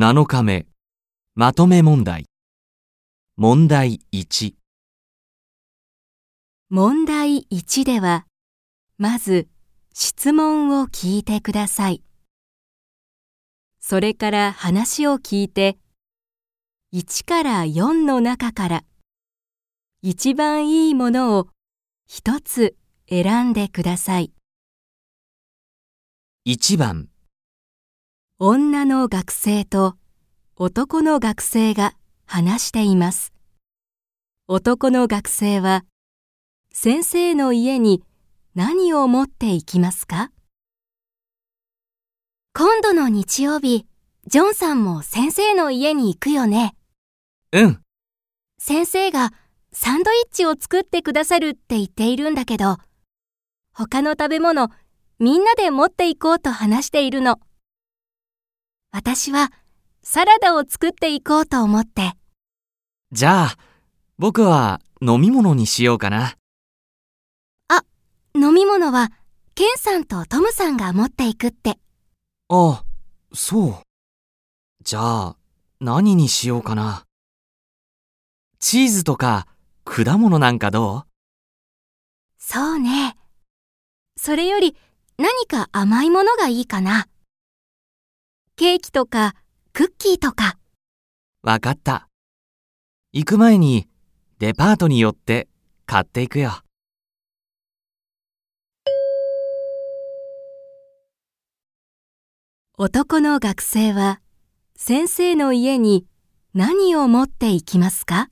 7日目、まとめ問題。問題1、問題1では、まず質問を聞いてください。それから話を聞いて、1から4の中から一番いいものを一つ選んでください。1番、女の学生と男の学生が話しています。男の学生は先生の家に何を持って行きますか？今度の日曜日、ジョンさんも先生の家に行くよね。うん、先生がサンドイッチを作ってくださるって言っているんだけど、他の食べ物みんなで持っていこうと話しているの。私はサラダを作っていこうと思って。じゃあ、僕は飲み物にしようかな。飲み物はケンさんとトムさんが持っていくって。あ、そう。じゃあ、何にしようかな。チーズとか果物なんかどう？そうね。それより何か甘いものがいいかな。ケーキとかクッキーとか。わかった。行く前にデパートに寄って買っていくよ。男の学生は先生の家に何を持って行きますか？